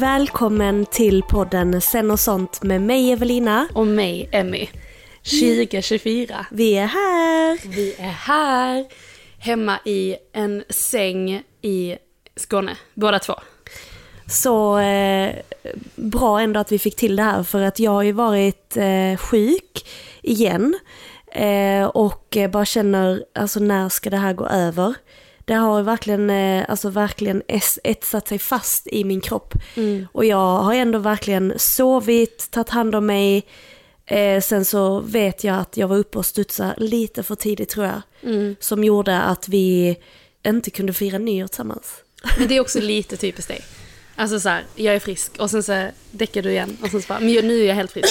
Välkommen till podden Sen och sånt med mig Evelina. Och mig, Emmy. 2024. Vi är här. Vi är här, hemma i en säng i Skåne, båda två. Så eh, bra ändå att vi fick till det här för att jag har ju varit eh, sjuk igen. Eh, och bara känner, alltså när ska det här gå över? Det har verkligen, eh, alltså verkligen etsat sig fast i min kropp. Och jag har ändå verkligen sovit, tagit hand om mig. Eh, sen så vet jag att jag var uppe och studsade lite för tidigt tror jag. Som gjorde att vi inte kunde fira nyår tillsammans. Men det är också lite typiskt dig. Alltså så här, jag är frisk och sen så däckar du igen och sen så bara, men nu är jag helt frisk.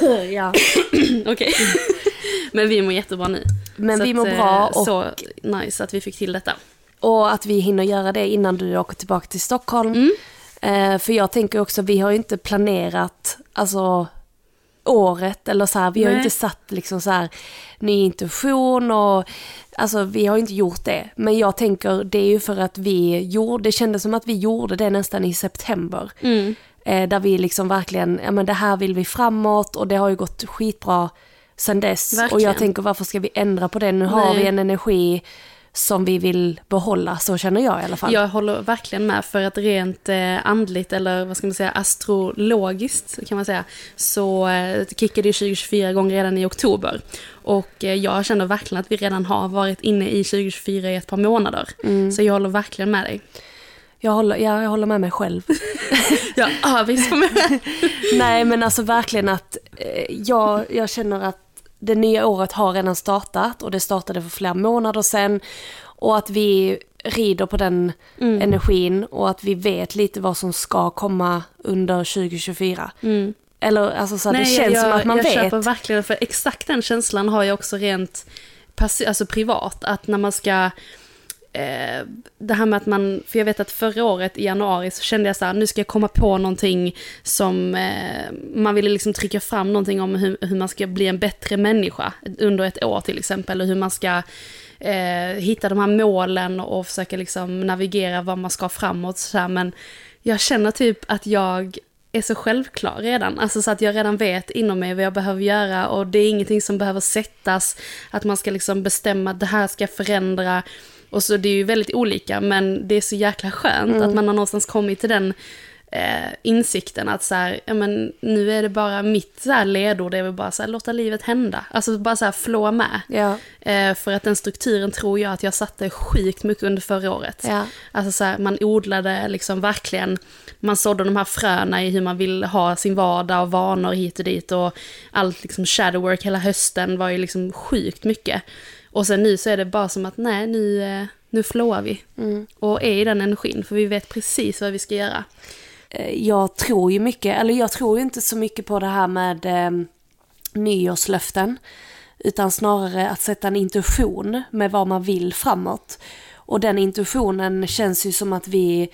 ja. Okej. Men vi mår jättebra nu. Men Så vi att, mår eh, bra och- Så nice att vi fick till detta. Och att vi hinner göra det innan du åker tillbaka till Stockholm. Eh, för jag tänker också, vi har ju inte planerat alltså, året eller så här. Vi har Nej. inte satt liksom så här ny intention och alltså vi har ju inte gjort det. Men jag tänker, det är ju för att vi gjorde, det kändes som att vi gjorde det nästan i september. Eh, där vi liksom verkligen, ja men det här vill vi framåt och det har ju gått skitbra sen dess. Och Verkligen. jag tänker varför ska vi ändra på det? Nu har Nej. vi en energi som vi vill behålla, så känner jag i alla fall. Jag håller verkligen med för att rent eh, andligt eller vad ska man säga astrologiskt kan man säga så eh, kickade ju 2024 igång redan i oktober. Och eh, jag känner verkligen att vi redan har varit inne i 2024 i ett par månader. Så jag håller verkligen med dig. Jag, håller, ja, jag håller med mig själv. Ja, avis på mig. Nej men alltså verkligen att eh, jag, jag känner att det nya året har redan startat och det startade för flera månader sedan. Och att vi rider på den energin och att vi vet lite vad som ska komma under 2024. Eller alltså så här, det känns jag, som att man jag vet. köper verkligen, för exakt den känslan har jag också rent alltså privat. Att när man ska, eh, det här med att man, för jag vet att förra året i januari så kände jag så här, nu ska jag komma på någonting som, eh, man ville liksom trycka fram någonting om hur, hur man ska bli en bättre människa under ett år till exempel. Och hur man ska eh, hitta de här målen och försöka liksom navigera vad man ska framåt. Så här. Men jag känner typ att jag är så självklar redan. Alltså så att jag redan vet inom mig vad jag behöver göra och det är ingenting som behöver sättas. Att man ska liksom bestämma att det här ska förändra. Och så det är ju väldigt olika men det är så jäkla skönt att man har någonstans kommit till den eh, insikten att så här, ja men nu är det bara mitt så här ledord, det är väl bara så här, låta livet hända. Alltså bara så här flå med. Ja. Eh, för att den strukturen tror jag att jag satte sjukt mycket under förra året. Ja. Alltså så här, man odlade liksom verkligen, man sådde de här fröna i hur man vill ha sin vardag och vanor hit och dit och allt liksom shadow work hela hösten var ju liksom sjukt mycket. Och sen nu så är det bara som att nej, nu, eh, nu flowar vi. Och är i den energin, för vi vet precis vad vi ska göra. Eh, jag tror ju mycket, eller jag tror ju inte så mycket på det här med eh, nyårslöften. Utan snarare att sätta en intuition med vad man vill framåt. Och den intuitionen känns ju som att vi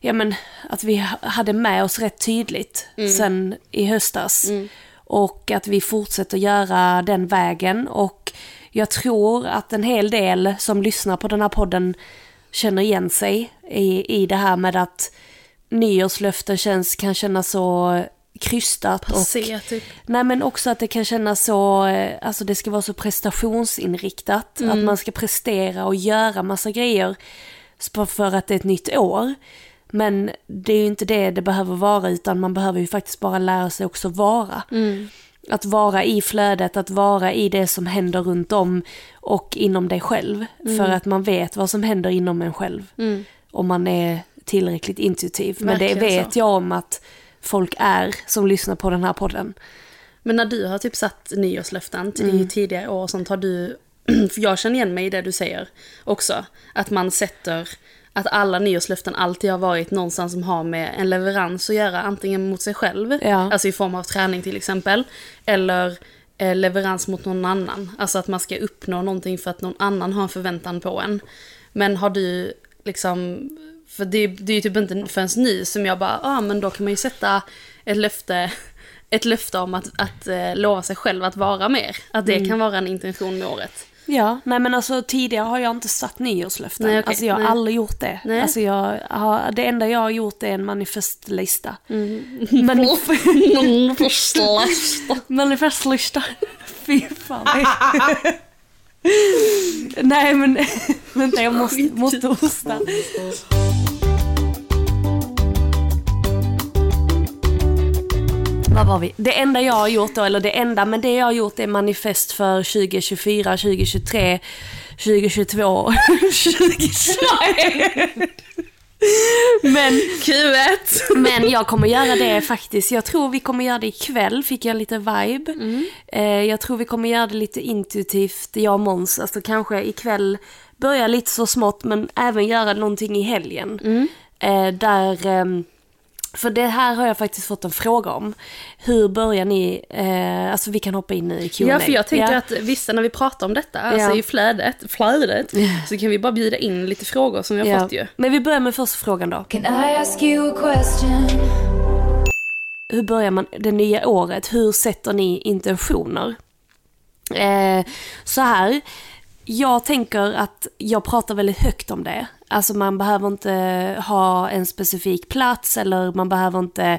ja men, att vi ha- hade med oss rätt tydligt sen i höstas. Och att vi fortsätter göra den vägen. Och jag tror att en hel del som lyssnar på den här podden känner igen sig i, i det här med att nyårslöften känns, kan kännas så krystat. och Passé, typ. Nej men också att det kan kännas så, eh, alltså det ska vara så prestationsinriktat. Att man ska prestera och göra massa grejer för att det är ett nytt år. Men det är ju inte det det behöver vara utan man behöver ju faktiskt bara lära sig också vara. Att vara i flödet, att vara i det som händer runt om och inom dig själv. För att man vet vad som händer inom en själv. Om man är tillräckligt intuitiv. Men det Verkligen vet så. jag om att folk är som lyssnar på den här podden. Men när du har typ satt nyårslöften till Mm. i tidigare år och sånt har du, för jag känner igen mig i det du säger också, att man sätter, att alla nyårslöften alltid har varit någonstans som har med en leverans att göra, antingen mot sig själv, Ja. alltså i form av träning till exempel, eller eh, leverans mot någon annan. Alltså att man ska uppnå någonting för att någon annan har en förväntan på en. Men har du liksom, för det, det är ju typ inte förrän nu som jag bara, ja ah, men då kan man ju sätta ett löfte, ett löfte om att, att eh, lova sig själv att vara mer. Att det Mm. kan vara en intention med året. Ja, nej men alltså tidigare har jag inte satt nyårslöften. Nej, okej, alltså jag har nej. aldrig gjort det. Nej. Alltså jag har, det enda jag har gjort är en manifestlista. Mm. Manif manifestlista. Fy fan. nej men, vänta jag måste, måste hosta. Vad var vi? Det enda jag har gjort då, eller det enda, men det jag har gjort är manifest för 2024, 2023, 2022, 2023. Men, Q1! men jag kommer göra det faktiskt. Jag tror vi kommer göra det ikväll, fick jag lite vibe. Eh, jag tror vi kommer göra det lite intuitivt, jag och Måns. Alltså kanske ikväll börja lite så smått, men även göra någonting i helgen. Eh, där... för det här har jag faktiskt fått en fråga om. Hur börjar ni, eh, alltså vi kan hoppa in i Q&A. Ja, för jag tänker Ja. att vissa när vi pratar om detta, alltså Ja. i flödet, flödet, så kan vi bara bjuda in lite frågor som vi har Ja. fått ju. Men vi börjar med första frågan då. Can I ask you a question? Hur börjar man det nya året? Hur sätter ni intentioner? Eh, så här, jag tänker att jag pratar väldigt högt om det. Alltså man behöver inte ha en specifik plats eller man behöver inte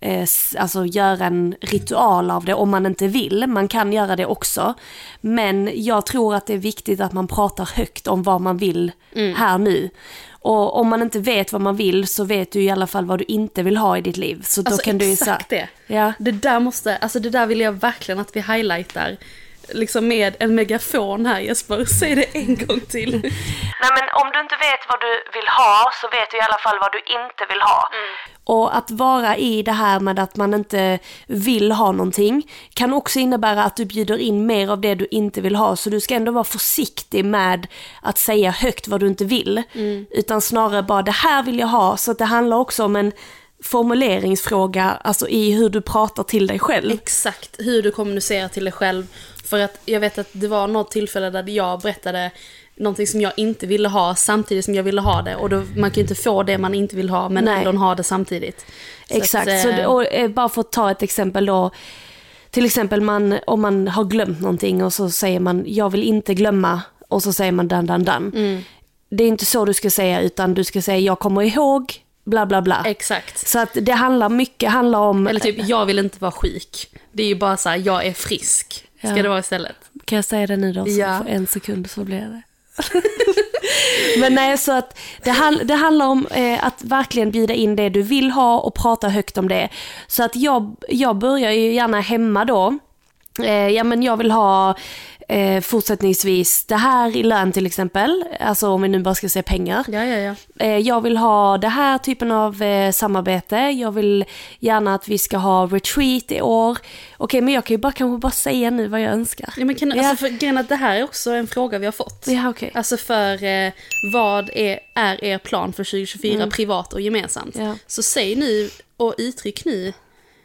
eh, alltså göra en ritual av det om man inte vill. Man kan göra det också. Men jag tror att det är viktigt att man pratar högt om vad man vill här nu. Och om man inte vet vad man vill så vet du i alla fall vad du inte vill ha i ditt liv. Så då Alltså kan du ju exakt det. Ja. Det där måste, alltså det där vill jag verkligen att vi highlightar. Liksom med en megafon här Jesper, säg det en gång till. Nej men om du inte vet vad du vill ha så vet du i alla fall vad du inte vill ha. Och att vara i det här med att man inte vill ha någonting kan också innebära att du bjuder in mer av det du inte vill ha. Så du ska ändå vara försiktig med att säga högt vad du inte vill. Utan snarare bara det här vill jag ha. Så att det handlar också om en formuleringsfråga, alltså i hur du pratar till dig själv. Exakt hur du kommunicerar till dig själv. För att jag vet att det var något tillfälle där jag berättade någonting som jag inte ville ha samtidigt som jag ville ha det. Och då, man kan ju inte få det man inte vill ha men Nej. ändå ha det samtidigt. Så Exakt, att, så, eh, och, eh, bara för att ta ett exempel då. Till exempel man, om man har glömt någonting och så säger man jag vill inte glömma och så säger man dan dan dan. Mm. Det är inte så du ska säga utan du ska säga jag kommer ihåg bla bla bla. Exakt. Så att det handlar mycket handlar om, Eller typ, jag vill inte vara sjuk. Det är ju bara så här, jag är frisk. Ska Ja. det vara istället. kan jag säga det nu då? Så Ja. för en sekund så blir det. Men nej, så att det, hand, det handlar om eh, att verkligen bjuda in det du vill ha och prata högt om det. Så att jag, jag börjar ju gärna hemma då. Eh, ja men jag vill ha eh, fortsättningsvis det här i lön till exempel. Alltså om vi nu bara ska se pengar. Ja, ja, ja. Eh, Jag vill ha det här typen av eh, samarbete. Jag vill gärna att vi ska ha retreat i år. Okej, men jag kan ju bara kanske bara säga nu vad jag önskar. Ja, men kan, Ja. alltså, för, grejen att det här är också en fråga vi har fått. Ja, okej. Alltså för eh, vad är, är er plan för 2024 privat och gemensamt? Mm. Ja. Så säg nu och uttryck nu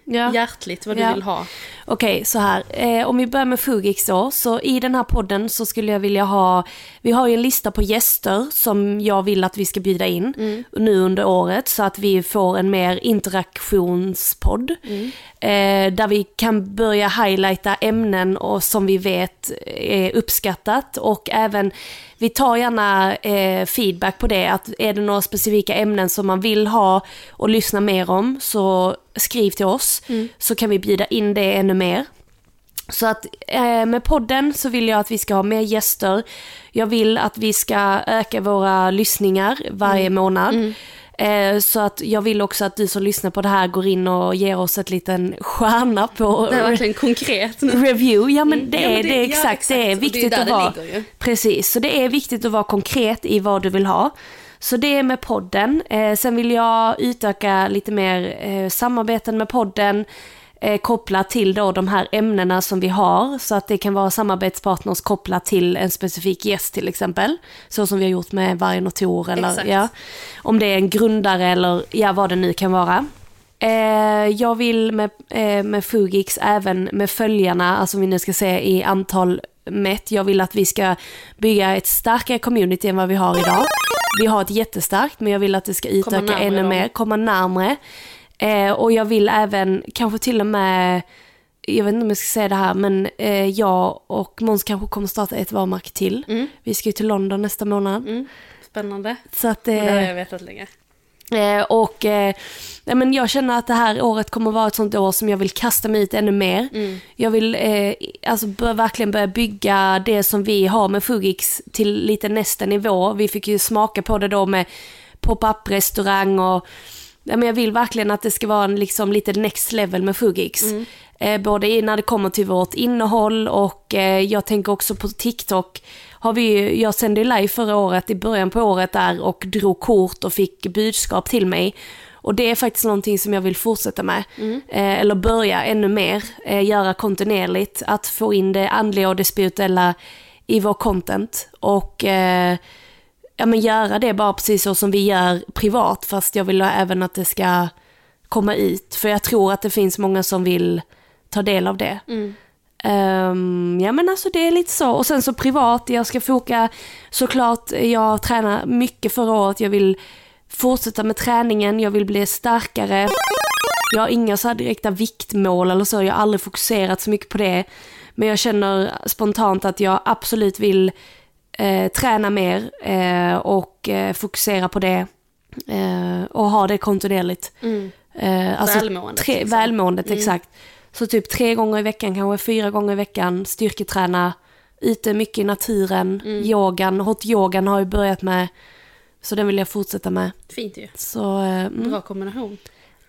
Ja. hjärtligt vad du Ja. vill ha. Okej, så här. Eh, om vi börjar med Fugix då. Så i den här podden så skulle jag vilja ha, vi har ju en lista på gäster som jag vill att vi ska bjuda in nu under året. Så att vi får en mer interaktionspodd. Eh, där vi kan börja highlighta ämnen och som vi vet är uppskattat. Och även, vi tar gärna eh, feedback på det. Att är det några specifika ämnen som man vill ha och lyssna mer om så skriv till oss. Så kan vi bjuda in det ännu mer. Så att eh, med podden så vill jag att vi ska ha mer gäster. Jag vill att vi ska öka våra lyssningar varje månad. Eh, så att jag vill också att du som lyssnar på det här går in och ger oss ett liten stjärna på Det är verkligen konkret nu. review. Ja men det Ja, men är det- det, är ja, exakt, exakt. det är Och det är viktigt att det vara. ligger. Precis, så det är viktigt att vara konkret i vad du vill ha. Så det är med podden. Eh, sen vill jag utöka lite mer eh, samarbeten med podden eh, kopplat till då de här ämnena som vi har. Så att det kan vara samarbetspartners kopplat till en specifik gäst till exempel. Så som vi har gjort med Vargen och Tor eller Exakt. ja, om det är en grundare eller ja, vad det nu kan vara. Eh, jag vill med, eh, med Fugix även med följarna, alltså om vi nu ska se i antal mätt. Jag vill att vi ska bygga ett starkare community än vad vi har idag. Vi har ett jättestarkt men jag vill att det ska utöka ännu dem. mer, komma närmre. Eh, och jag vill även kanske till och med, jag vet inte om jag ska säga det här, men eh, jag och Måns kanske kommer starta ett varumärke till. Mm. Vi ska ju till London nästa månad. Spännande. Så att, eh, Det har jag vetat länge. Eh, och eh, men jag känner att det här året kommer vara ett sånt år som jag vill kasta mig ut ännu mer. Jag vill eh, alltså bör, verkligen börja bygga det som vi har med Fugix till lite nästa nivå. Vi fick ju smaka på det då med pop-up restaurang och men jag vill verkligen att det ska vara en liksom lite next level med Fugix. Eh, både när det kommer till vårt innehåll och eh, jag tänker också på TikTok. Har vi, jag sände live förra året, i början på året där och drog kort och fick budskap till mig. Och det är faktiskt någonting som jag vill fortsätta med. Eh, eller börja ännu mer, eh, göra kontinuerligt. Att få in det andliga och det spirituella i vår content. Och eh, ja, men göra det bara precis så som vi gör privat. Fast jag vill även att det ska komma ut. För jag tror att det finns många som vill ta del av det. Ehm, ja men alltså det är lite så. Och sen så privat, jag ska foka såklart, jag tränar mycket förra året. Jag vill fortsätta med träningen, jag vill bli starkare. Jag har inga så här direkta viktmål eller så, jag har aldrig fokuserat så mycket på det. Men jag känner spontant att jag absolut vill eh, träna mer eh, och eh, fokusera på det. Eh, och ha det kontinuerligt. Eh, alltså Välmåendet, Tre, liksom. välmåendet, exakt. Så typ tre gånger i veckan, kanske fyra gånger i veckan, styrketräna, ute mycket i naturen, yogan, hot yogan har jag börjat med. Så den vill jag fortsätta med. Fint ju. Så, mm. Bra kombination.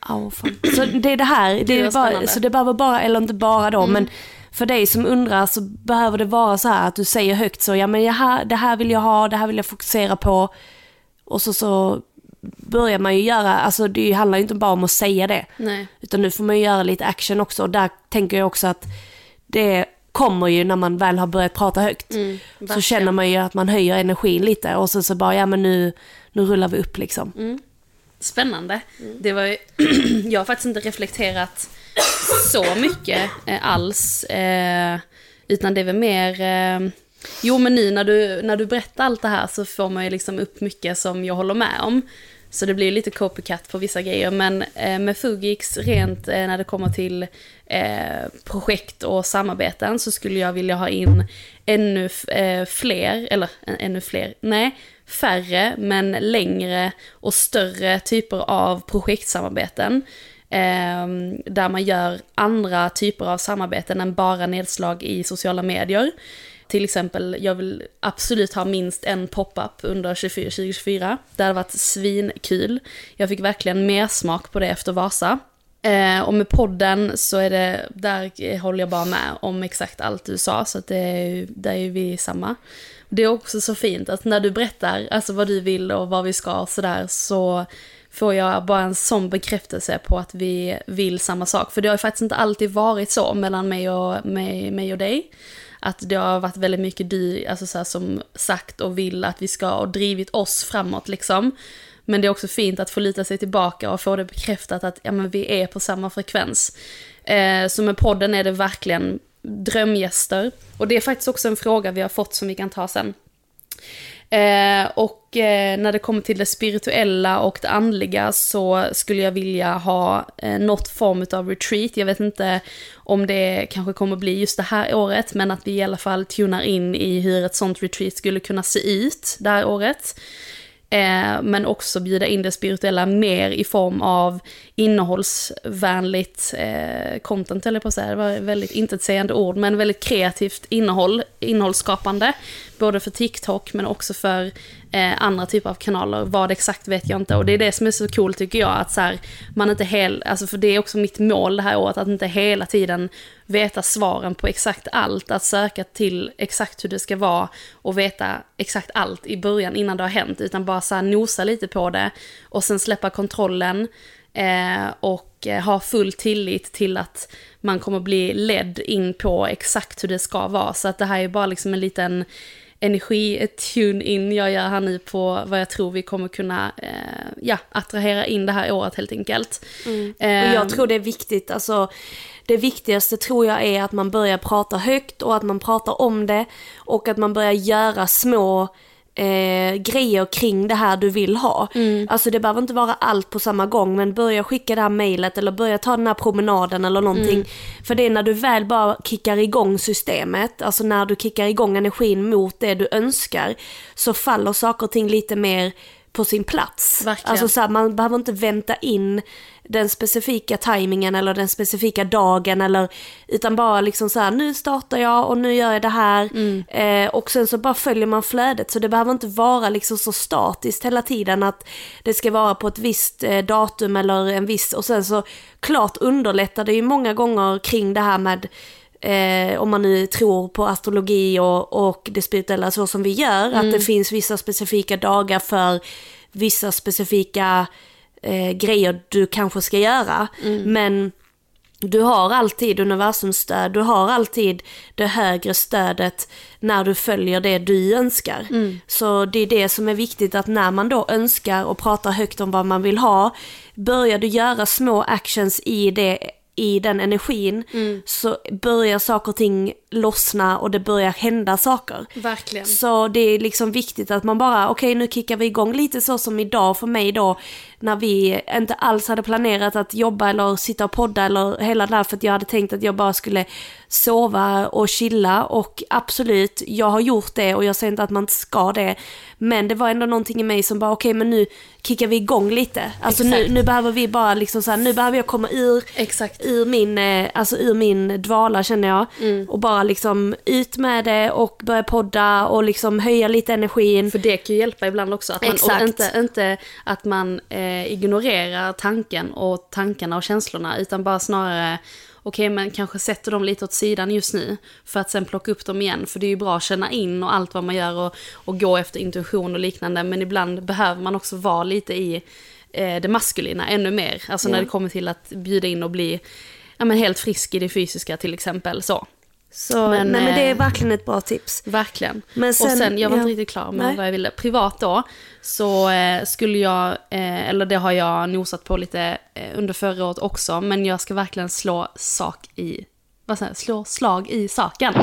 Au, fan. Så det är det här, det Gud, är bara, så det behöver bara, eller inte bara då, men för dig som undrar så behöver det vara så här att du säger högt så, ja men här, det här vill jag ha, det här vill jag fokusera på. Och så, så börjar man ju göra, alltså det handlar ju inte bara om att säga det. Nej. Utan nu får man ju göra lite action också. Och där tänker jag också att det kommer ju när man väl har börjat prata högt. så verkligen. känner man ju att man höjer energin lite och så, så bara, ja men nu, nu rullar vi upp liksom. Spännande. Det var ju, jag har faktiskt inte reflekterat så mycket eh, alls. Eh, utan det är väl mer... Eh, jo, men nu när du, när du berättar allt det här så får man ju liksom upp mycket som jag håller med om. Så det blir ju lite copycat på vissa grejer. Men eh, med Fugix, rent eh, när det kommer till eh, projekt och samarbeten, så skulle jag vilja ha in ännu eh, fler, eller eh, ännu fler, nej, färre men längre och större typer av projektsamarbeten. Eh, där man gör andra typer av samarbeten än bara nedslag i sociala medier. Till exempel, jag vill absolut ha minst en pop-up under 2024. Det hade varit svinkul. Jag fick verkligen mer smak på det efter Vasa. Eh, och med podden så är det, där håller jag bara med om exakt allt du sa, så att det är, ju- där är vi samma. Det är också så fint att när du berättar alltså vad du vill och vad vi ska och sådär så får jag bara en sån bekräftelse på att vi vill samma sak. För det har ju faktiskt inte alltid varit så mellan mig och, mig, mig och dig. Att det har varit väldigt mycket du alltså så här, som sagt och vill att vi ska och drivit oss framåt liksom. Men det är också fint att få lita sig tillbaka och få det bekräftat att ja, men vi är på samma frekvens. Eh, så med podden är det verkligen drömgäster. Och det är faktiskt också en fråga vi har fått som vi kan ta sen. Eh, och eh, när det kommer till det spirituella och det andliga så skulle jag vilja ha eh, något form av retreat. Jag vet inte om det kanske kommer bli just det här året, men att vi i alla fall tunar in i hur ett sånt retreat skulle kunna se ut det här året. Eh, men också bjuda in det spirituella mer i form av innehållsvänligt eh, content, eller på att säga. Det var ett väldigt intetsägande ord, men väldigt kreativt innehåll, innehållsskapande. Både för TikTok, men också för eh, andra typer av kanaler. Vad exakt vet jag inte. Och det är det som är så coolt tycker jag, att så här, man inte helt, alltså för det är också mitt mål det här året, att inte hela tiden veta svaren på exakt allt, att söka till exakt hur det ska vara och veta exakt allt i början innan det har hänt, utan bara så här nosa lite på det och sen släppa kontrollen eh, och eh, ha full tillit till att man kommer bli ledd in på exakt hur det ska vara. Så att det här är bara liksom en liten energi-tune-in jag gör här nu på vad jag tror vi kommer kunna eh, ja, attrahera in det här året helt enkelt. Mm. Och jag tror det är viktigt, alltså det viktigaste tror jag är att man börjar prata högt och att man pratar om det och att man börjar göra små eh, grejer kring det här du vill ha. Mm. Alltså det behöver inte vara allt på samma gång men börja skicka det här mejlet eller börja ta den här promenaden eller någonting. Mm. För det är när du väl bara kickar igång systemet, alltså när du kickar igång energin mot det du önskar, så faller saker och ting lite mer på sin plats. Verkligen. Alltså så här, man behöver inte vänta in den specifika tajmingen eller den specifika dagen eller utan bara liksom så här, nu startar jag och nu gör jag det här mm. eh, och sen så bara följer man flödet så det behöver inte vara liksom så statiskt hela tiden att det ska vara på ett visst eh, datum eller en viss och sen så klart underlättar det ju många gånger kring det här med Eh, om man nu tror på astrologi och, och det spirituella så som vi gör, mm. att det finns vissa specifika dagar för vissa specifika eh, grejer du kanske ska göra. Mm. Men du har alltid universums stöd, du har alltid det högre stödet när du följer det du önskar. Mm. Så det är det som är viktigt att när man då önskar och pratar högt om vad man vill ha, börjar du göra små actions i det i den energin mm. så börjar saker och ting lossna och det börjar hända saker. Verkligen. Så det är liksom viktigt att man bara, okej okay, nu kickar vi igång lite så som idag för mig då, när vi inte alls hade planerat att jobba eller sitta och podda eller hela det där för att jag hade tänkt att jag bara skulle sova och chilla och absolut, jag har gjort det och jag säger inte att man inte ska det. Men det var ändå någonting i mig som bara, okej okay, men nu kickar vi igång lite. Alltså nu, nu, behöver vi bara liksom så här, nu behöver jag komma ur, Exakt. ur min, eh, alltså ur min dvala känner jag. Mm. Och bara liksom ut med det och börja podda och liksom höja lite energin. För det kan ju hjälpa ibland också. Att man, Exakt. Och inte, inte att man eh, ignorerar tanken och tankarna och känslorna utan bara snarare okej okay, men kanske sätter dem lite åt sidan just nu för att sen plocka upp dem igen. För det är ju bra att känna in och allt vad man gör och, och gå efter intuition och liknande. Men ibland behöver man också vara lite i eh, det maskulina ännu mer. Alltså mm. när det kommer till att bjuda in och bli ja, men helt frisk i det fysiska till exempel. Så. Så, men, nej, men det är eh, verkligen ett bra tips. Verkligen. Men sen, och sen, jag var ja. inte riktigt klar med nej. vad jag ville. Privat då, så eh, skulle jag, eh, eller det har jag nosat på lite eh, under förra året också, men jag ska verkligen slå sak i, vad säger slå slag i saken.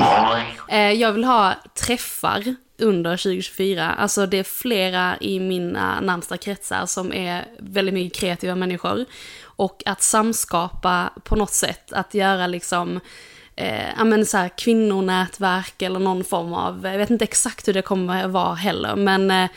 Eh, jag vill ha träffar under 2024. Alltså det är flera i mina närmsta kretsar som är väldigt mycket kreativa människor. Och att samskapa på något sätt, att göra liksom eh, men så här, kvinnonätverk eller någon form av, jag vet inte exakt hur det kommer att vara heller, men eh,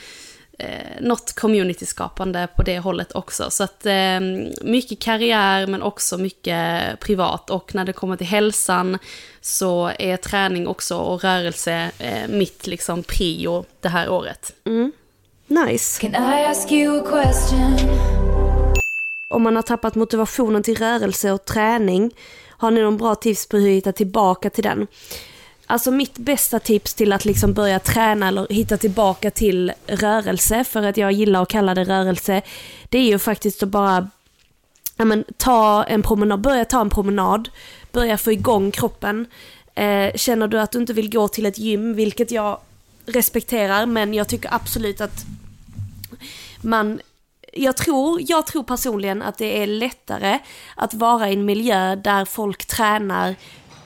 eh, något communityskapande på det hållet också. Så att eh, mycket karriär men också mycket privat och när det kommer till hälsan så är träning också och rörelse eh, mitt liksom prio det här året. Mm. Nice. Can I ask you a question? Om man har tappat motivationen till rörelse och träning har ni någon bra tips på hur jag hittar tillbaka till den? Alltså mitt bästa tips till att liksom börja träna eller hitta tillbaka till rörelse, för att jag gillar att kalla det rörelse, det är ju faktiskt att bara ja, men, ta en promenad, börja ta en promenad, börja få igång kroppen. Eh, känner du att du inte vill gå till ett gym, vilket jag respekterar, men jag tycker absolut att man jag tror, jag tror personligen att det är lättare att vara i en miljö där folk tränar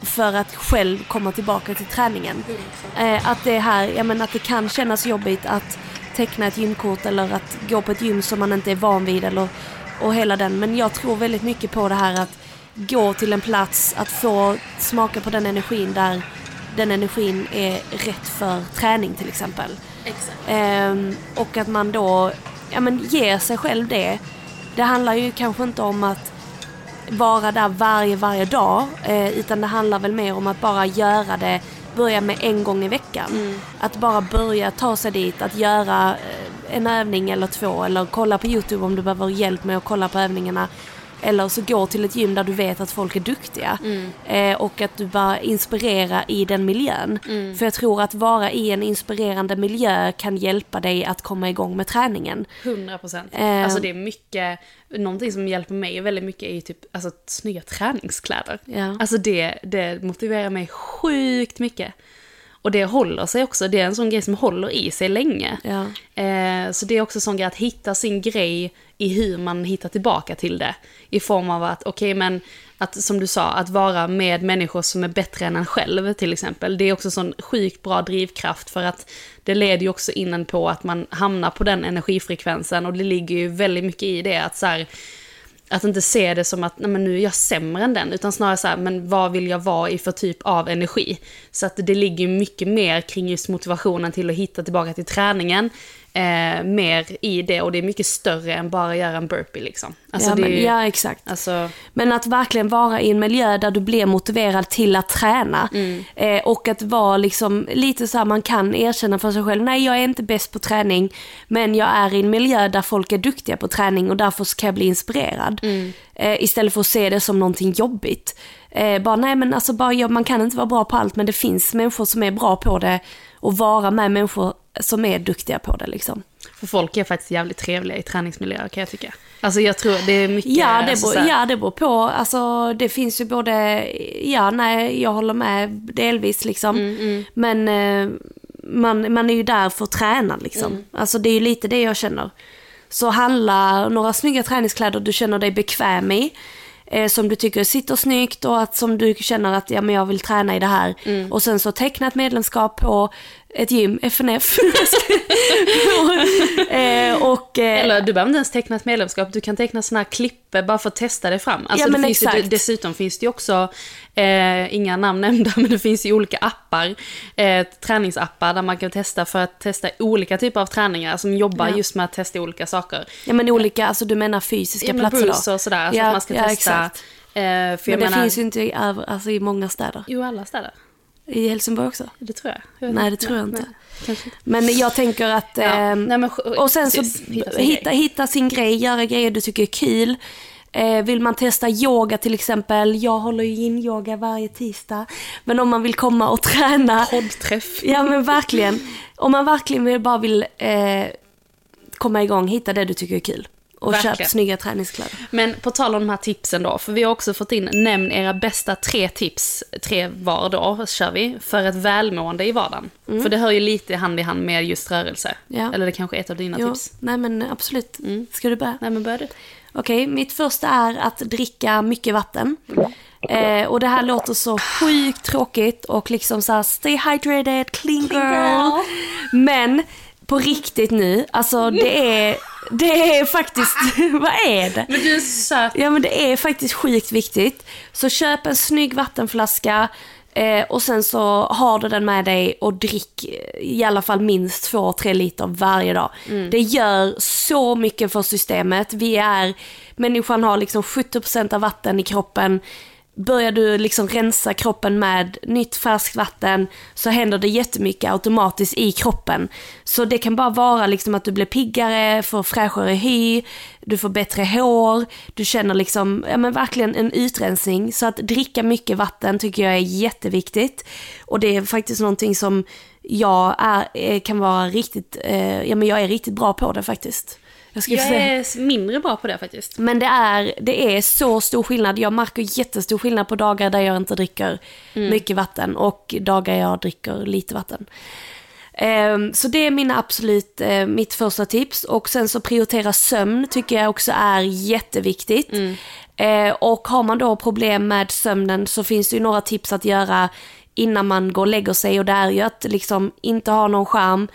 för att själv komma tillbaka till träningen. Eh, att det här, jag menar att det kan kännas jobbigt att teckna ett gymkort eller att gå på ett gym som man inte är van vid eller, och hela den. Men jag tror väldigt mycket på det här att gå till en plats, att få smaka på den energin där den energin är rätt för träning till exempel. Exakt. Ehm, och att man då ja, men ger sig själv det. Det handlar ju kanske inte om att vara där varje, varje dag. Eh, utan det handlar väl mer om att bara göra det, börja med en gång i veckan. Att bara börja ta sig dit, att göra eh, en övning eller två eller kolla på YouTube om du behöver hjälp med att kolla på övningarna. Eller så gå till ett gym där du vet att folk är duktiga. Eh, och att du bara inspirera i den miljön. För jag tror att vara i en inspirerande miljö kan hjälpa dig att komma igång med träningen. 100 procent. Eh. Alltså det är mycket, någonting som hjälper mig väldigt mycket är ju typ alltså, snygga träningskläder. Ja. Alltså det, det motiverar mig sjukt mycket. Och det håller sig också, det är en sån grej som håller i sig länge. Ja. Eh, så det är också en sån grej att hitta sin grej i hur man hittar tillbaka till det. I form av att, okej men, att som du sa, att vara med människor som är bättre än en själv till exempel. Det är också sån sjukt bra drivkraft för att det leder ju också in en på att man hamnar på den energifrekvensen och det ligger ju väldigt mycket i det att så här, att inte se det som att nej, men nu är jag sämre än den, utan snarare så här, men vad vill jag vara i för typ av energi? Så att det ligger mycket mer kring just motivationen till att hitta tillbaka till träningen, eh, mer i det, och det är mycket större än bara göra en burpee liksom. Alltså, ja, men, ju, ja, exakt. alltså, Men att verkligen vara i en miljö där du blir motiverad till att träna. Eh, och att vara liksom lite så här, man kan erkänna för sig själv, nej jag är inte bäst på träning, men jag är i en miljö där folk är duktiga på träning och därför kan jag bli inspirerad. Eh, istället för att se det som någonting jobbigt. Eh, bara nej men alltså bara, man kan inte vara bra på allt men det finns människor som är bra på det och vara med människor som är duktiga på det liksom. för folk är faktiskt jävligt trevliga i träningsmiljöer kan jag tycka. Alltså jag tror det är mycket... Ja det, alltså, beror, ja, det beror på. Alltså, det finns ju både, ja, nej, jag håller med delvis liksom. Mm, Men eh, man, man är ju där för att träna liksom. Mm. Alltså det är ju lite det jag känner. Så handla några snygga träningskläder du känner dig bekväm i. Eh, som du tycker sitter snyggt och att som du känner att ja, men jag vill träna i det här. Mm. Och sen så teckna ett medlemskap på ett gym, FNF. eh, och, eh, Eller du behöver inte ens teckna ett medlemskap, du kan teckna såna här klipper bara för att testa dig fram. Alltså, Ja, det finns ju, dessutom finns det ju också, eh, inga namn nämnda, men det finns ju olika appar, eh, träningsappar där man kan testa för att testa olika typer av träningar som jobbar Ja. just med att testa olika saker. ja men olika, alltså du menar fysiska Ja, men platser då? och sådär, så Ja, att man ska ja, testa. Eh, Men det menar, finns ju inte i, alltså i många städer. Jo, alla städer. I Helsingborg också. Det tror jag. jag Nej, det tror jag inte. Nej, inte. Men jag tänker att... Ja, ehm, nej, men, och sen så precis, hitta sin hitta, hitta sin grej, göra grejer du tycker är kul. Eh, vill man testa yoga till exempel, jag håller ju in yoga varje tisdag. Men om man vill komma och träna, Poddträff. ja men verkligen. Om man verkligen bara vill eh, komma igång, hitta det du tycker är kul. Och köp Verkligen. snygga träningskläder. Men på tal om de här tipsen då, för vi har också fått in, nämn era bästa tre tips, tre var då, kör vi, för ett välmående i vardagen. För det hör ju lite hand i hand med just rörelse. Mm. Ja. Eller det kanske är ett av dina Jo, tips. nej men absolut. Ska du börja? Nej men börja du. Okej, mitt första är att dricka mycket vatten. Eh, och det här låter så sjukt tråkigt och liksom så här, stay hydrated, clean girl. Men på riktigt nu, alltså det är, det är faktiskt, vad är det? Men du är söt. Ja men det är faktiskt sjukt viktigt. Så köp en snygg vattenflaska eh, och sen så har du den med dig och drick eh, i alla fall minst 2-3 liter varje dag. Det gör så mycket för systemet. Vi är, människan har liksom 70% av vatten i kroppen. Börjar du liksom rensa kroppen med nytt färskt vatten så händer det jättemycket automatiskt i kroppen. Så det kan bara vara liksom att du blir piggare, får fräschare hy, du får bättre hår, du känner liksom, ja men verkligen en utrensning. Så att dricka mycket vatten tycker jag är jätteviktigt. Och det är faktiskt någonting som jag är, eh, kan vara riktigt, eh, ja men jag är riktigt bra på det faktiskt. Jag Jag säga. är mindre bra på det faktiskt. Men det är, det är så stor skillnad. Jag märker jättestor skillnad på dagar där jag inte dricker mycket vatten och dagar jag dricker lite vatten. Ehm, Så det är mina absolut, eh, mitt första tips. Och sen så prioritera sömn tycker jag också är jätteviktigt. Eh, Och har man då problem med sömnen så finns det ju några tips att göra innan man går och lägger sig. Och det är ju att liksom inte ha någon skärm,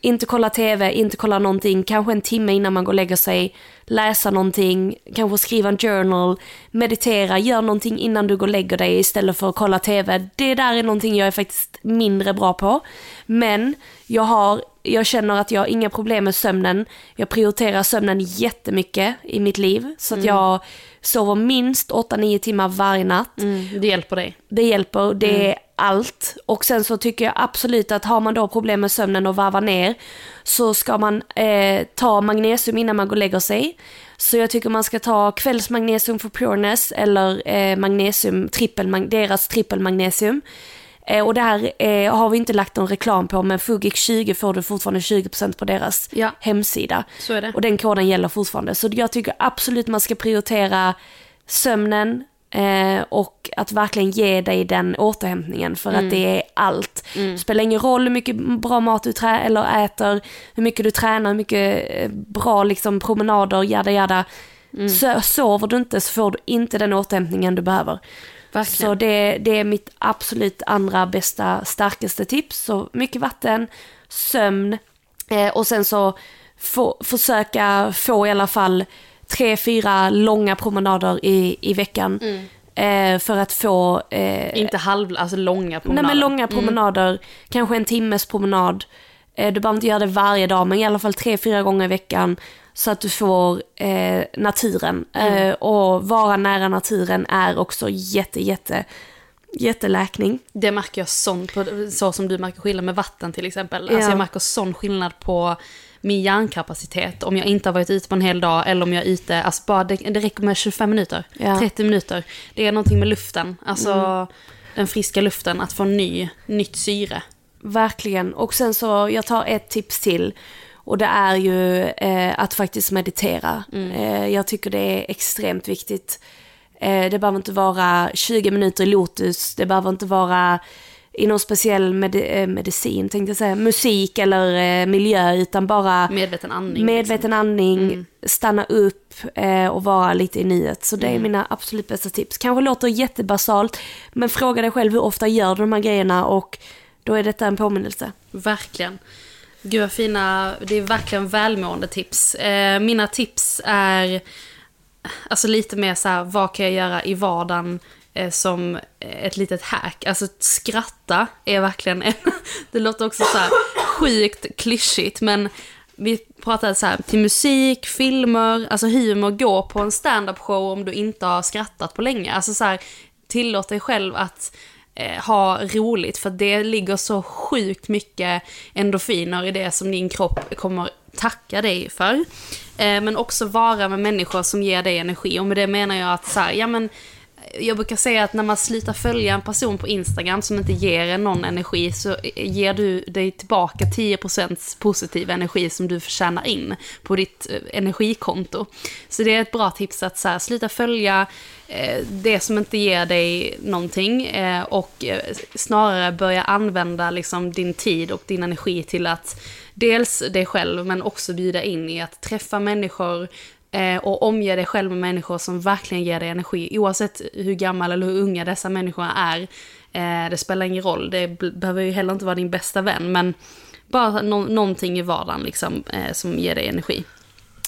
inte kolla tv, inte kolla någonting, kanske en timme innan man går och lägger sig, läsa någonting, kanske skriva en journal, meditera, gör någonting innan du går och lägger dig istället för att kolla tv. Det där är någonting jag är faktiskt mindre bra på. Men jag har, jag känner att jag har inga problem med sömnen. Jag prioriterar sömnen jättemycket i mitt liv. Så att jag sover minst 8-9 timmar varje natt. Mm, det hjälper dig. Det hjälper, det Mm. Allt. Och sen så tycker jag absolut att har man då problem med sömnen och varva ner så ska man eh, ta magnesium innan man går och lägger sig. Så jag tycker man ska ta kvällsmagnesium för pureness eller eh, magnesium, trippel, deras trippelmagnesium. Eh, och det här eh, har vi inte lagt någon reklam på men Fugic 20 får du fortfarande 20% på deras Ja. hemsida. Och den koden gäller fortfarande. Så jag tycker absolut man ska prioritera sömnen eh, och att verkligen ge dig den återhämtningen för att det är allt. Det spelar ingen roll hur mycket bra mat du trä eller äter, hur mycket du tränar, hur mycket eh, bra liksom, promenader, jada jada. Så, sover du inte så får du inte den återhämtningen du behöver. Verkligen. Så det, det är mitt absolut andra bästa, starkaste tips. Så mycket vatten, sömn eh, och sen så få, försöka få i alla fall tre, fyra långa promenader i, i veckan. Eh, för att få... Eh, Inte halv, alltså långa nej promenader. men långa promenader, kanske en timmes promenad. Eh, du behöver inte göra det varje dag men i alla fall tre, fyra gånger i veckan. Så att du får eh, naturen. Eh, och vara nära naturen är också jätte, jätte, jätteläkning. Det märker jag sån, på, så som du märker skillnad med vatten till exempel. Alltså Ja. jag märker sån skillnad på min hjärnkapacitet om jag inte har varit ute på en hel dag eller om jag är ute, alltså bara det, det räcker med 25 minuter, Ja. 30 minuter. Det är någonting med luften, alltså Mm. den friska luften, att få ny, nytt syre. Verkligen. Och sen så, jag tar ett tips till. Och det är ju eh, att faktiskt meditera. Eh, jag tycker det är extremt viktigt. Eh, det behöver inte vara 20 minuter i lotus, det behöver inte vara i någon speciell med- eh, medicin, tänkte jag säga, musik eller eh, miljö, utan bara Medveten andning. medveten andning, stanna upp eh, och vara lite i nuet. Så det är mina absolut bästa tips. Kanske låter jättebasalt, men fråga dig själv hur ofta gör du de här grejerna och då är detta en påminnelse. Verkligen. Gud vad fina, det är verkligen välmående tips. Eh, mina tips är alltså lite mer så här, vad kan jag göra i vardagen Eh, som eh, ett litet hack. Alltså skratta är verkligen en, det låter också så här sjukt klyschigt men vi pratade så här till musik, filmer, alltså humor, gå på en stand-up show om du inte har skrattat på länge. Alltså så här, tillåt dig själv att eh, ha roligt för det ligger så sjukt mycket endorfiner i det som din kropp kommer tacka dig för. Eh, men också vara med människor som ger dig energi och med det menar jag att så här, ja men jag brukar säga att när man slutar följa en person på Instagram som inte ger en någon energi så ger du dig tillbaka 10% positiv energi som du förtjänar in på ditt eh, energikonto. Så det är ett bra tips att så här, sluta följa eh, det som inte ger dig någonting eh, och snarare börja använda liksom, din tid och din energi till att dels dig själv men också bjuda in i att träffa människor och omge dig själv med människor som verkligen ger dig energi. Oavsett hur gammal eller hur unga dessa människor är. Eh, det spelar ingen roll, det behöver ju heller inte vara din bästa vän. Men bara nå- någonting i vardagen liksom, eh, som ger dig energi.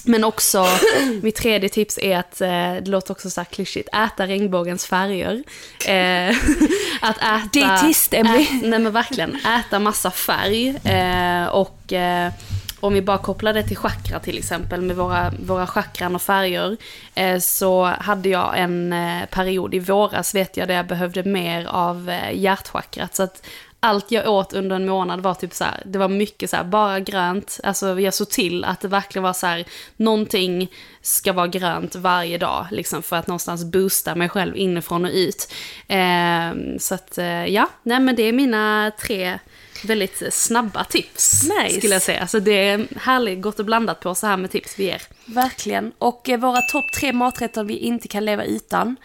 Men också, mitt tredje tips är att, eh, det låter också så här klyschigt, äta regnbågens färger. Eh, att äta... Dietist, Emily. Ät, nej men verkligen, äta massa färg. Eh, och eh, om vi bara kopplar det till chakra till exempel, med våra, våra chakran och färger. Eh, så hade jag en eh, period i våras, vet jag, där jag behövde mer av eh, hjärtchakrat. Så att allt jag åt under en månad var typ så här, det var mycket så här, bara grönt. Alltså jag såg till att det verkligen var så här, någonting ska vara grönt varje dag, liksom för att någonstans boosta mig själv inifrån och ut. Eh, så att eh, ja, nej men det är mina tre väldigt snabba tips, Nice. skulle jag säga. Så det är härligt, gott och blandat på så här med tips vi ger. Verkligen. Och eh, våra topp tre maträtter vi inte kan leva utan.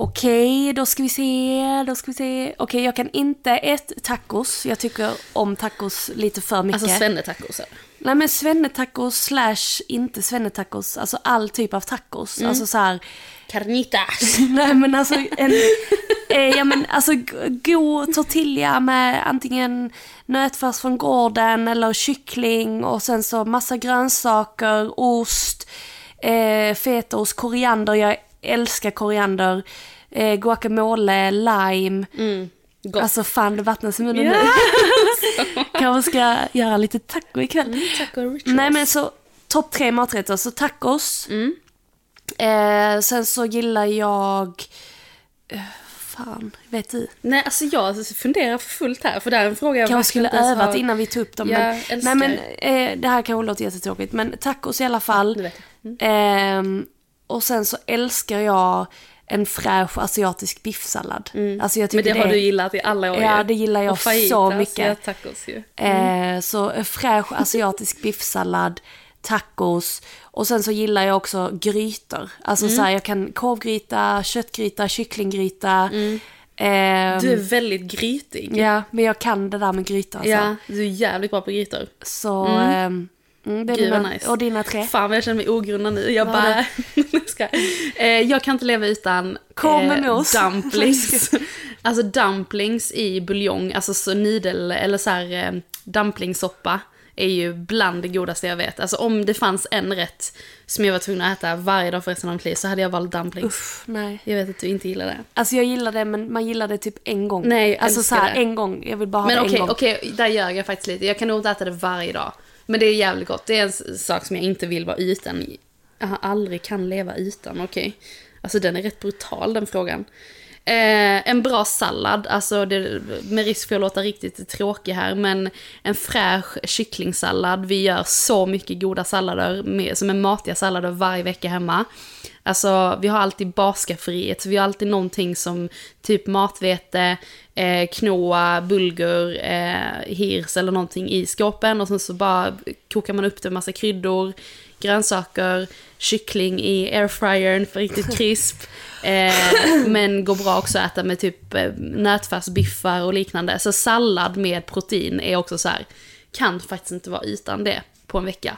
Okej, då ska vi se, då ska vi se. Okej, jag kan inte äta tacos. Jag tycker om tacos lite för mycket. Alltså svennetacos. Nej men svennetacos slash inte svennetacos. Alltså all typ av tacos. Mm. Alltså så här. Carnitas. Nej men alltså en, eh, ja men alltså god tortilla med antingen nötfärs från gården eller kyckling och sen så massa grönsaker, ost, eh, fetaost, koriander. Jag älskar koriander. Eh, guacamole, lime. Gott. Alltså fan det vattnas i munnen Ja. nu. Kanske ska göra lite taco ikväll. Taco rituals. Nej men så topp tre maträtter, så tacos. Mm. Eh, sen så gillar jag, eh, fan, vet du? Nej, alltså jag funderar för fullt här, för det är en fråga jag Kanske skulle övat har- innan vi tog upp dem. Ja, men, nej men eh, det här kanske låter jättetråkigt, men tacos i alla fall. Vet. Mm. Ehm, och sen så älskar jag en fräsch asiatisk biffsallad. Alltså jag Mm. Men tycker det har du gillat i alla år Ja, det gillar jag Och fajitas, så mycket. Ja, tacos ju. Eh, så eh, fräsch asiatisk biffsallad, tacos och sen så gillar jag också grytor. Alltså Mm. så här, jag kan korvgryta, köttgryta, kycklinggryta. Ehm, Du är väldigt grytig. Ja, men jag kan det där med gryta alltså. Ja, du är jävligt bra på grytor. Så, ehm, mm, det är Gud, vad mina, nice. och dina tre? Fan jag känner mig ogrundad nu. Jag bara... Ska. Eh, jag kan inte leva utan mos. dumplings. alltså dumplings i buljong, alltså så nudel eller så här eh, dumplingsoppa är ju bland det godaste jag vet. Alltså om det fanns en rätt som jag var tvungen att äta varje dag för resten av mitt liv så hade jag valt dumplings. Uff, nej. Jag vet att du inte gillar det. Alltså jag gillar det men man gillar det typ en gång. Nej, jag Alltså så här, det. en gång. Jag vill bara ha Men det okej, en gång. okej, där ljög jag faktiskt lite. Jag kan nog inte äta det varje dag. Men det är jävligt gott. Det är en sak som jag inte vill vara utan. Jag har aldrig kan leva utan, okej. Alltså den är rätt brutal den frågan. Eh, en bra sallad, alltså det, med risk för att låta riktigt tråkig här, men en fräsch kycklingsallad. Vi gör så mycket goda sallader, med, som är matiga sallader varje vecka hemma. Alltså vi har alltid baskafferiet, så vi har alltid någonting som typ matvete, eh, quinoa, bulgur, eh, hirs eller någonting i skåpen och sen så bara kokar man upp det med massa kryddor, grönsaker, kyckling i airfryern för riktigt krisp. Eh, men går bra också att äta med typ eh, nötfärsbiffar och liknande. Så sallad med protein är också så här, kan faktiskt inte vara utan det på en vecka.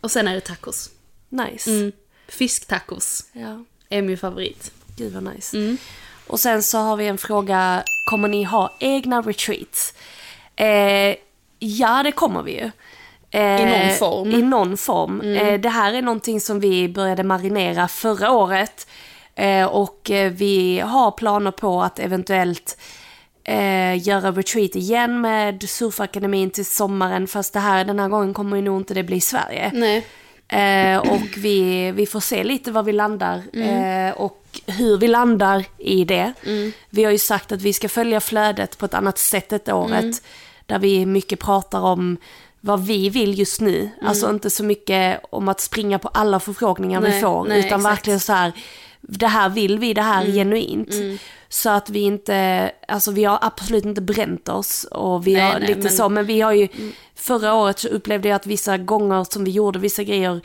Och sen är det tacos. Nice. Mm. Fisktacos Ja, är min favorit. gud vad nice. Mm. Och sen så har vi en fråga, kommer ni ha egna retreats? Eh, ja, det kommer vi ju. Eh, I någon form. Mm. I någon form. Eh, det här är någonting som vi började marinera förra året. Eh, och eh, vi har planer på att eventuellt eh, göra retreat igen med Surfakademin till sommaren. Fast det här, den här gången kommer ju nog inte det bli i Sverige. Nej. Eh, och vi, vi får se lite var vi landar Mm. eh, och hur vi landar i det. Vi har ju sagt att vi ska följa flödet på ett annat sätt detta året. Mm. Där vi mycket pratar om vad vi vill just nu. Mm. Alltså inte så mycket om att springa på alla förfrågningar vi Nej, får. nej, utan exakt. Mm. verkligen så här, det här vill vi, det här är genuint. Så att vi inte, alltså vi har absolut inte bränt oss och vi Nej, har nej, lite men- så, men vi har ju, förra året så upplevde jag att vissa gånger som vi gjorde vissa grejer,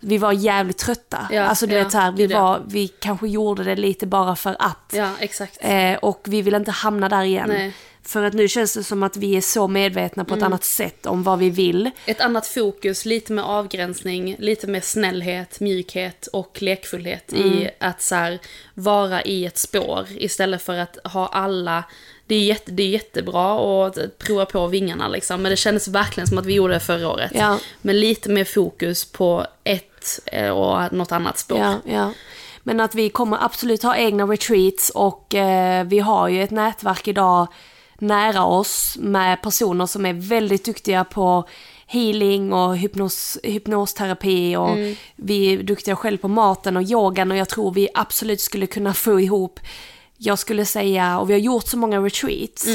vi var jävligt trötta. Ja, alltså du ja, vet så här, vi, var, vi kanske gjorde det lite bara för att. Ja, exakt. Eh, och vi vill inte hamna där igen. Nej. För att nu känns det som att vi är så medvetna Mm. på ett annat sätt om vad vi vill. Ett annat fokus, lite mer avgränsning, lite mer snällhet, mjukhet och lekfullhet i att så här, vara i ett spår istället för att ha alla det är, jätte, det är jättebra att prova på vingarna liksom, men det kändes verkligen som att vi gjorde det förra året. Ja. Men lite mer fokus på ett eh, och något annat spår. Ja, ja. Men att vi kommer absolut ha egna retreats och eh, vi har ju ett nätverk idag nära oss med personer som är väldigt duktiga på healing och hypnos, hypnosterapi och vi är duktiga själv på maten och yogan och jag tror vi absolut skulle kunna få ihop, jag skulle säga, och vi har gjort så många retreats,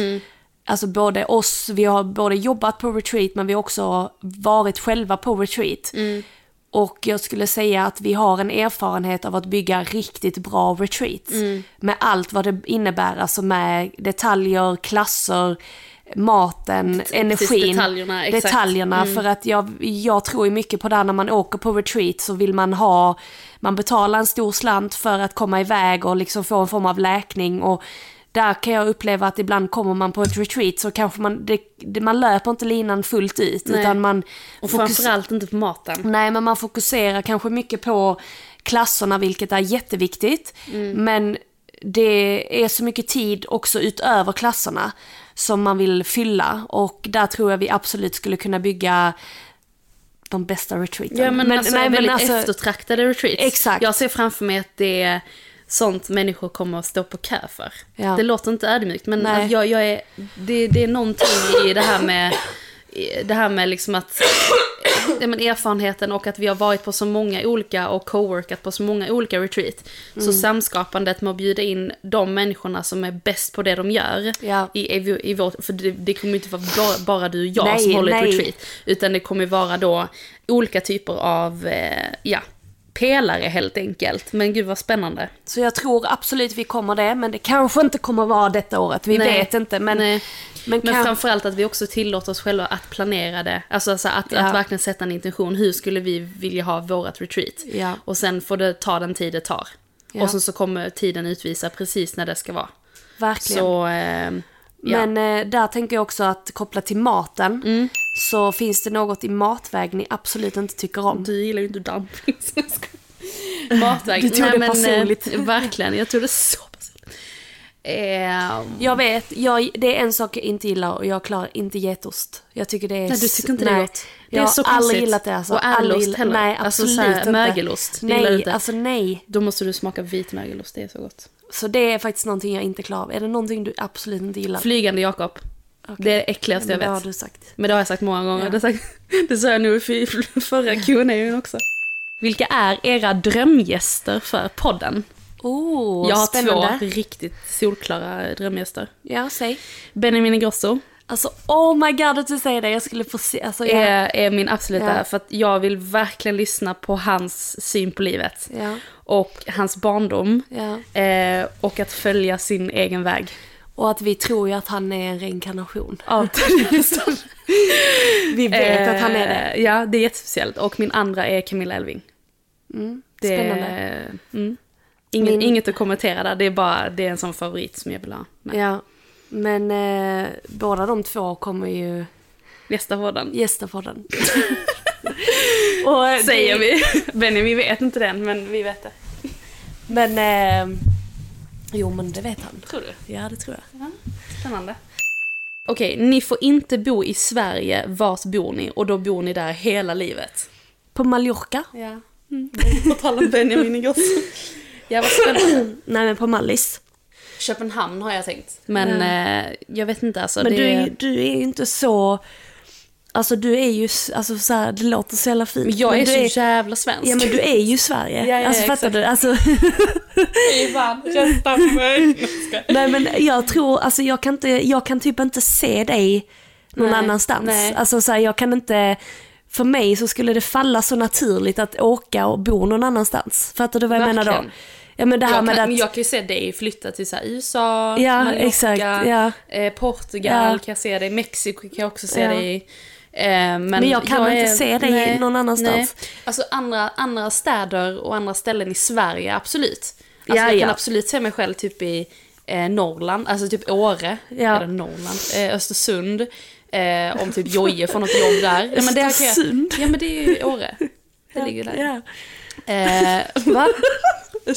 Alltså både oss, vi har både jobbat på retreat men vi har också varit själva på retreat. Och jag skulle säga att vi har en erfarenhet av att bygga riktigt bra retreats. Med allt vad det innebär, alltså med detaljer, klasser, maten, energin, detaljerna, detaljerna. För att jag, jag tror ju mycket på det här när man åker på retreat så vill man ha, man betalar en stor slant för att komma iväg och liksom få en form av läkning. Och där kan jag uppleva att ibland kommer man på ett retreat så kanske man, det, det, man löper inte linan fullt ut. Nej. Utan man Och framförallt inte på maten. Nej, men man fokuserar kanske mycket på klasserna, vilket är jätteviktigt. Men det är så mycket tid också utöver klasserna som man vill fylla. Och där tror jag vi absolut skulle kunna bygga de bästa retreaten. Ja men, alltså nej, men väldigt alltså- eftertraktade retreats. Exakt. Jag ser framför mig att det är sånt människor kommer att stå på kö för. Ja. Det låter inte ödmjukt men att jag, jag är, det, det är någonting i det här med, det här med liksom att ja, men erfarenheten och att vi har varit på så många olika och co-workat på så många olika retreat. Så Mm. samskapandet med att bjuda in de människorna som är bäst på det de gör. Ja. I, i, i vårt, för det, det kommer inte vara bara, bara du och jag Nej, som håller ett nej. retreat. Utan det kommer vara då olika typer av, eh, ja, pelare helt enkelt. Men gud vad spännande. Så jag tror absolut vi kommer det, men det kanske inte kommer vara detta året. Vi Nej. vet inte. Men, Nej. men, Men kan, framförallt att vi också tillåter oss själva att planera det. Alltså, alltså att, Ja. att verkligen sätta en intention. Hur skulle vi vilja ha vårat retreat? Ja. Och sen får det ta den tid det tar. Ja. Och sen så kommer tiden utvisa precis när det ska vara. verkligen. Så, eh. Men eh, där tänker jag också att koppla till maten. Mm. Så finns det något i matväg ni absolut inte tycker om. Du gillar ju inte skojar. Matväg. Du tog Nej, det men, eh, personligt. verkligen, jag tog det så personligt. Eh, Jag vet, jag, det är en sak jag inte gillar och jag klarar inte getost. Jag tycker det är... Nej, du tycker inte det är gott. Det jag har aldrig gillat det alltså. Och ädelost heller. Nej, Alltså absolut så här, inte. mögelost, det gillar du Nej, inte. alltså nej. då måste du smaka vit mögelost, det är så gott. Så det är faktiskt någonting jag inte klarar av. Är det någonting du absolut inte gillar? Flygande Jakob. Det är det äckligaste jag det har vet. du sagt. Men det har jag sagt många gånger. Ja. Det, sagt, det sa jag nog i förra Q&A också. Vilka är era drömgäster för podden? Oh, jag har spännande. två riktigt solklara drömgäster. Ja, säg. Benjamin Ingrosso Alltså, oh my god att du säger det. Jag skulle få se. Alltså, ja. är, är min absoluta, Ja. för att jag vill verkligen lyssna på hans syn på livet. Ja. Och hans barndom. Ja. Eh, och att följa sin egen väg. Och att vi tror ju att han är en reinkarnation. Av Vi vet att han är det. Eh, Ja, det är jättespeciellt. Och min andra är Camilla Elving. Det Spännande. är, mm. Inget, Min- inget att kommentera där, det är bara det är en sån favorit som jag vill ha. med. Ja. Men eh, båda de två kommer ju Nästa podden. gästa podden. Eh, Säger det- vi. Benny, vi vet inte den, men vi vet det. Men... Eh, jo, men det vet han. Tror du? Ja, det tror jag. Spännande. Okej, ni får inte bo i Sverige. Vart bor ni? Och då bor ni där hela livet. På Mallorca? Ja. Mm. På tal om Benjamin Ingrosso. Ja, vad spännande. Nej, men på Mallis. Köpenhamn har jag tänkt. Men eh, jag vet inte, alltså. Men det... du, du är ju inte så... Alltså du är ju, alltså så här, det låter så jävla fint. Men jag men är så jävla svensk. Ja men du är ju Sverige. Ja, ja, alltså exakt. fattar du? Alltså, Ivan, rösta på mig. nej men jag tror, alltså jag kan, inte, jag kan typ inte se dig någon Nej, annanstans. nej. Alltså så här, jag kan inte, för mig så skulle det falla så naturligt att åka och bo någon annanstans. Fattar du vad jag menar då? Verkligen. Ja men det här Jag med kan, att... men jag kan ju se dig flytta till så här USA, Ja, Mallorca, exakt, ja. eh, Portugal Ja. kan jag se dig, Mexiko kan jag också se Ja. dig i. men, Men jag kan inte se dig någon annanstans. Nej. Alltså andra, andra städer och andra ställen i Sverige, absolut. Alltså Ja, jag kan ja. absolut se mig själv typ i eh, Norrland, alltså typ Åre, Ja. eller Norrland, eh, Östersund. Eh, om typ Jojje får något jobb där. Ja, men det kan jag- Östersund? Ja men det är ju Åre. Det ligger där. Ja. Eh, va? Det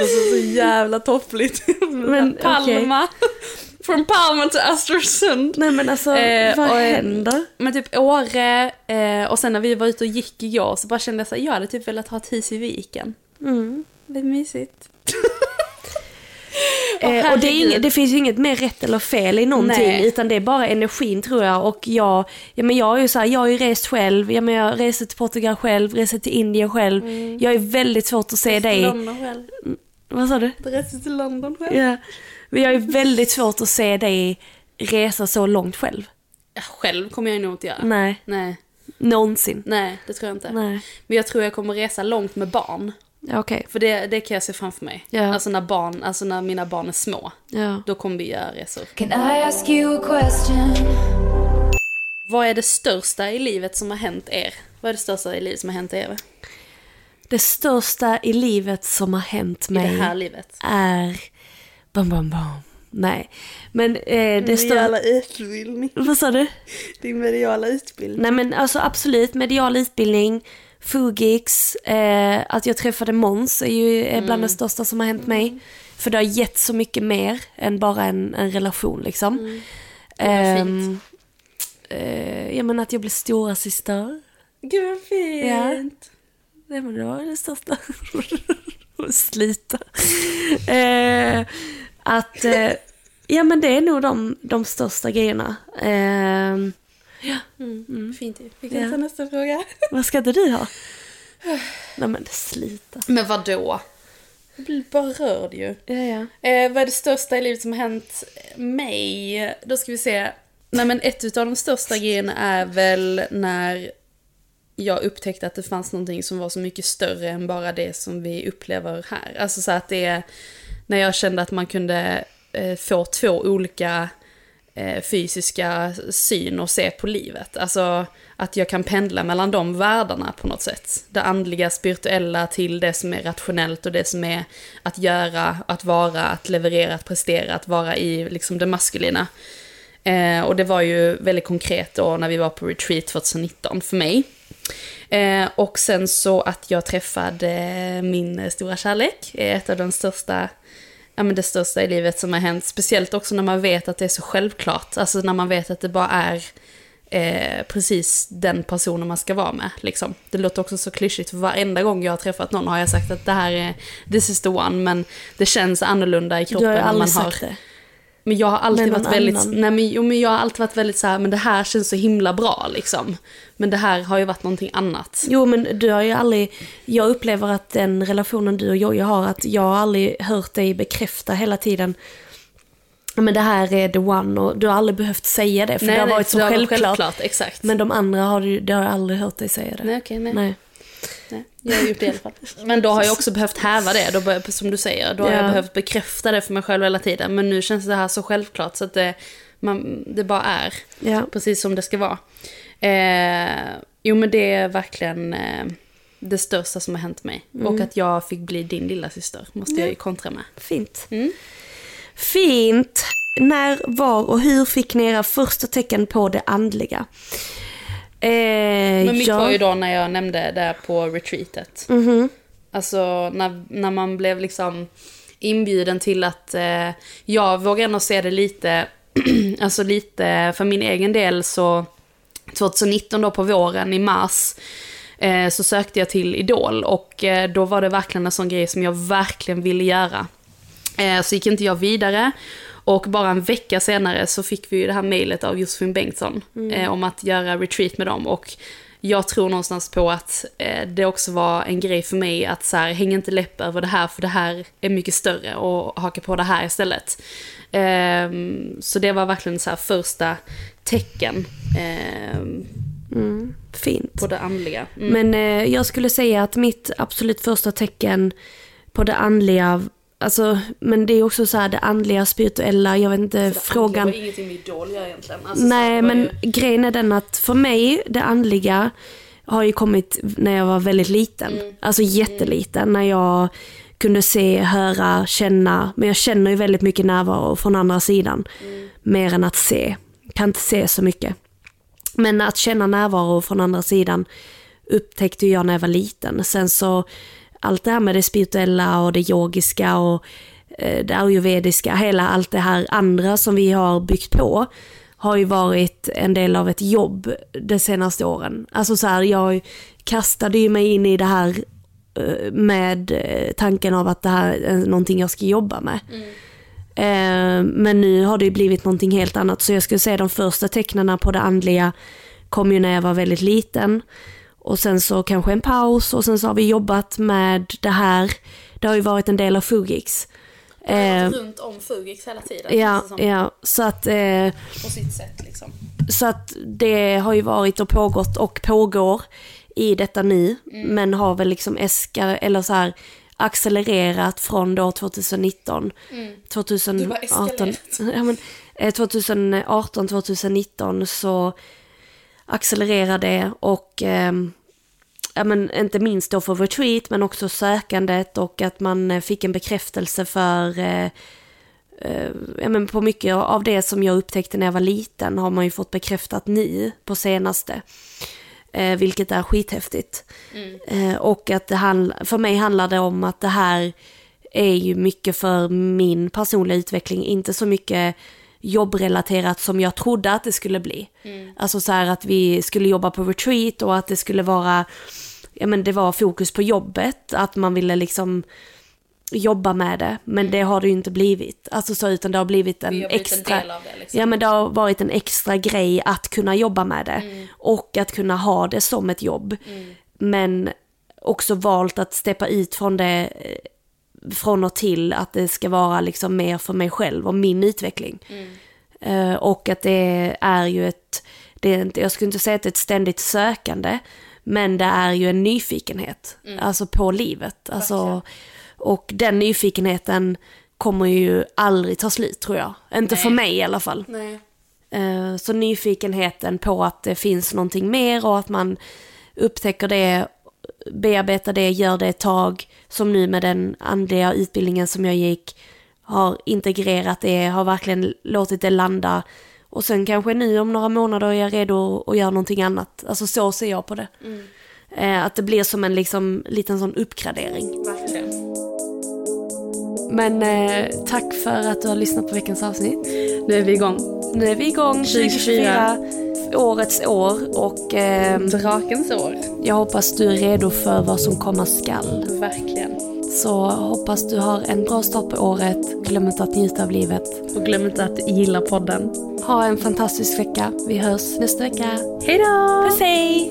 låter så jävla toppligt. Men, Palma. Från Palma till Östersund. Nej men alltså, Eh, vad och- händer? Men typ Åre, eh, och sen när vi var ute och gick igår så bara kände jag så här, jag hade typ velat ha ett hus i viken. Mm. Det är mysigt. Eh, och det, inget, det finns ju inget mer rätt eller fel i någonting, Nej. utan det är bara energin tror jag. Och jag, ja, men jag är ju så här, jag har ju rest själv, ja, men jag reser till Portugal själv, reser till Indien själv. Jag är väldigt svårt att se dig. London själv. Vad sa du? Resa till London själv. Ja. Men jag är väldigt svårt att se dig resa så långt själv. Ja, Själv kommer jag nog inte göra. Nej, Nej, någonsin. nej, det tror jag inte. Nej. Men jag tror jag kommer resa långt med barn. Ja, okej. För det, det kan jag se framför mig. Ja. Alltså när barn, alltså när mina barn är små. Ja. Då kommer vi göra resor. Can I ask you a question? Vad är det största i livet som har hänt er? Vad är det största i livet som har hänt er? Det största i livet som har hänt I mig det här livet? är... Bam, bam, bam. Nej. Men eh, det största... utbildning. Vad sa du? Din mediala utbildning. Nej men alltså absolut, medial utbildning, Fugix, eh, att jag träffade Måns är ju är bland det största som har hänt mig. För det har gett så mycket mer än bara en, en relation liksom. var Ehm, eh, ja men att jag blev stora syster. Gud vad fint. Ja. Nej men det var det största. Slita. Eh, att, eh, ja men det är nog de, de största grejerna. Eh, Fint ju. Vi kan kan ta ta nästa fråga. vad ska inte du ha? Nej men slita. Men vad då? Jag blir bara rörd ju. Ja, ja. Eh, vad är det största i livet som har hänt mig? Då ska vi se. Nej men ett av de största grejerna är väl när jag upptäckte att det fanns någonting som var så mycket större än bara det som vi upplever här. Alltså så att det är när jag kände att man kunde eh, få två olika eh, fysiska syn och se på livet. Alltså att jag kan pendla mellan de världarna på något sätt. Det andliga, spirituella till det som är rationellt och det som är att göra, att vara, att leverera, att prestera, att vara i liksom det maskulina. Eh, och det var ju väldigt konkret då när vi var på retreat 2019 för mig. Eh, och sen så att jag träffade eh, min stora kärlek, eh, ett av de största, ja men det största i livet som har hänt. Speciellt också när man vet att det är så självklart, alltså när man vet att det bara är eh, precis den personen man ska vara med. Liksom. Det låter också så klyschigt, för varenda gång jag har träffat någon har jag sagt att det här är, this is the one, men det känns annorlunda i Du kroppen har ju när man aldrig har... sagt det. Men jag har alltid varit väldigt, annan. nej men, jo, men jag har alltid varit väldigt så här, men det här känns så himla bra liksom. Men det här har ju varit någonting annat. Jo men du har ju aldrig, jag upplever att den relationen du och Jojje har, att jag har aldrig hört dig bekräfta hela tiden "Ja, men det här är the one och du har aldrig behövt säga det för det har varit så varit självklart. Exakt. Men de andra har du, det har aldrig hört dig säga det. nej okej, nej. Nej. nej. Jag har gjort det i alla fall. Men då har jag också behövt häva det, då, bör- som du säger. Då har Ja. jag behövt bekräfta det för mig själv hela tiden. Men nu känns det här så självklart så att det, man, det bara är. Ja. Precis som det ska vara. Eh, jo men det är verkligen eh, det största som har hänt mig. Mm. Och att jag fick bli din lilla syster måste jag ju kontra med. Fint. Mm. Fint. När, var och hur fick ni era första tecken på det andliga? Eh, Men mitt ja. var ju då när jag nämnde det på retreatet. Mhm. Alltså när, när man blev liksom inbjuden till att, eh, jag vågar nog se det lite, alltså lite för min egen del så 2019 då på våren i mars eh, så sökte jag till Idol och eh, då var det verkligen en sån grej som jag verkligen ville göra. Eh, så gick inte jag vidare och bara en vecka senare så fick vi ju det här mejlet av Josefin Bengtsson eh, om att göra retreat med dem. Och jag tror någonstans på att eh, det också var en grej för mig att så här, häng inte läpp över det här för det här är mycket större och haka på det här istället. Ehm, så det var verkligen så här första tecken ehm, Fint. på det andliga. Mm. Men eh, jag skulle säga att mitt absolut första tecken på det andliga, alltså, men det är också så här det andliga, spirituella, jag vet inte, frågan. Det var ingenting med Idol egentligen. Alltså, så Nej, men ju- grejen är den att för mig, det andliga har ju kommit när jag var väldigt liten. Mm. Alltså jätteliten, när jag kunde se, höra, känna. Men jag känner ju väldigt mycket närvaro från andra sidan. Mm. Mer än att se. Kan inte se så mycket. Men att känna närvaro från andra sidan upptäckte jag när jag var liten. Sen så, allt det här med det spirituella och det yogiska och eh, det ayurvediska, hela allt det här andra som vi har byggt på har ju varit en del av ett jobb de senaste åren. Alltså så här, jag kastade ju mig in i det här eh, med eh, tanken av att det här är någonting jag ska jobba med. Mm. Men nu har det ju blivit någonting helt annat. Så jag skulle säga de första tecknen på det andliga kom ju när jag var väldigt liten. Och sen så kanske en paus och sen så har vi jobbat med det här. Det har ju varit en del av Fugix. Eh, runt om Fugix hela tiden. ja, det ja, så att, eh, På sitt sätt liksom. så att det har ju varit och pågått och pågår i detta nu, men har väl liksom eska, eller så här, accelererat från då 2019. 2018, ja, men, eh, 2018, 2019 så accelererar det och ehm, ja, men inte minst då för retreat men också sökandet och att man eh, fick en bekräftelse för eh, eh, ja, men på mycket av det som jag upptäckte när jag var liten har man ju fått bekräftat nu på senaste. Eh, vilket är skithäftigt. Eh, och att det handl- för mig handlar det om att det här är ju mycket för min personliga utveckling, inte så mycket jobbrelaterat som jag trodde att det skulle bli. Alltså så här att vi skulle jobba på retreat och att det skulle vara, ja men det var fokus på jobbet, att man ville liksom jobba med det, men det har det ju inte blivit. Alltså så, utan det har blivit en har blivit en extra... av det, liksom. Ja men det har varit en extra grej att kunna jobba med det. Mm. Och att kunna ha det som ett jobb. Men också valt att steppa ut från det eh, från och till att det ska vara liksom mer för mig själv och min utveckling. Eh, och att det är ju ett, det är inte, jag skulle inte säga att det är ett ständigt sökande, men det är ju en nyfikenhet, alltså på livet. Alltså, och den nyfikenheten kommer ju aldrig ta slut tror jag. Inte för mig i alla fall. Nej. Eh, Så nyfikenheten på att det finns någonting mer och att man upptäcker det, bearbetar det, gör det ett tag. Som nu med den andliga utbildningen som jag gick, har integrerat det, har verkligen låtit det landa. Och sen kanske nu om några månader är jag redo att göra någonting annat. Alltså så ser jag på det. Eh, Att det blir som en liksom, liten sån uppgradering. Verkligen. Men eh, tack för att du har lyssnat på veckans avsnitt. Nu är vi igång. Nu är vi igång 2024, årets år och eh, Drakens år. jag hoppas du är redo för vad som komma skall. Verkligen. Så hoppas du har en bra start på året, glöm inte att njuta av livet. Och glöm inte att gilla podden. Ha en fantastisk vecka, vi hörs nästa vecka. Hej då! Puss hej!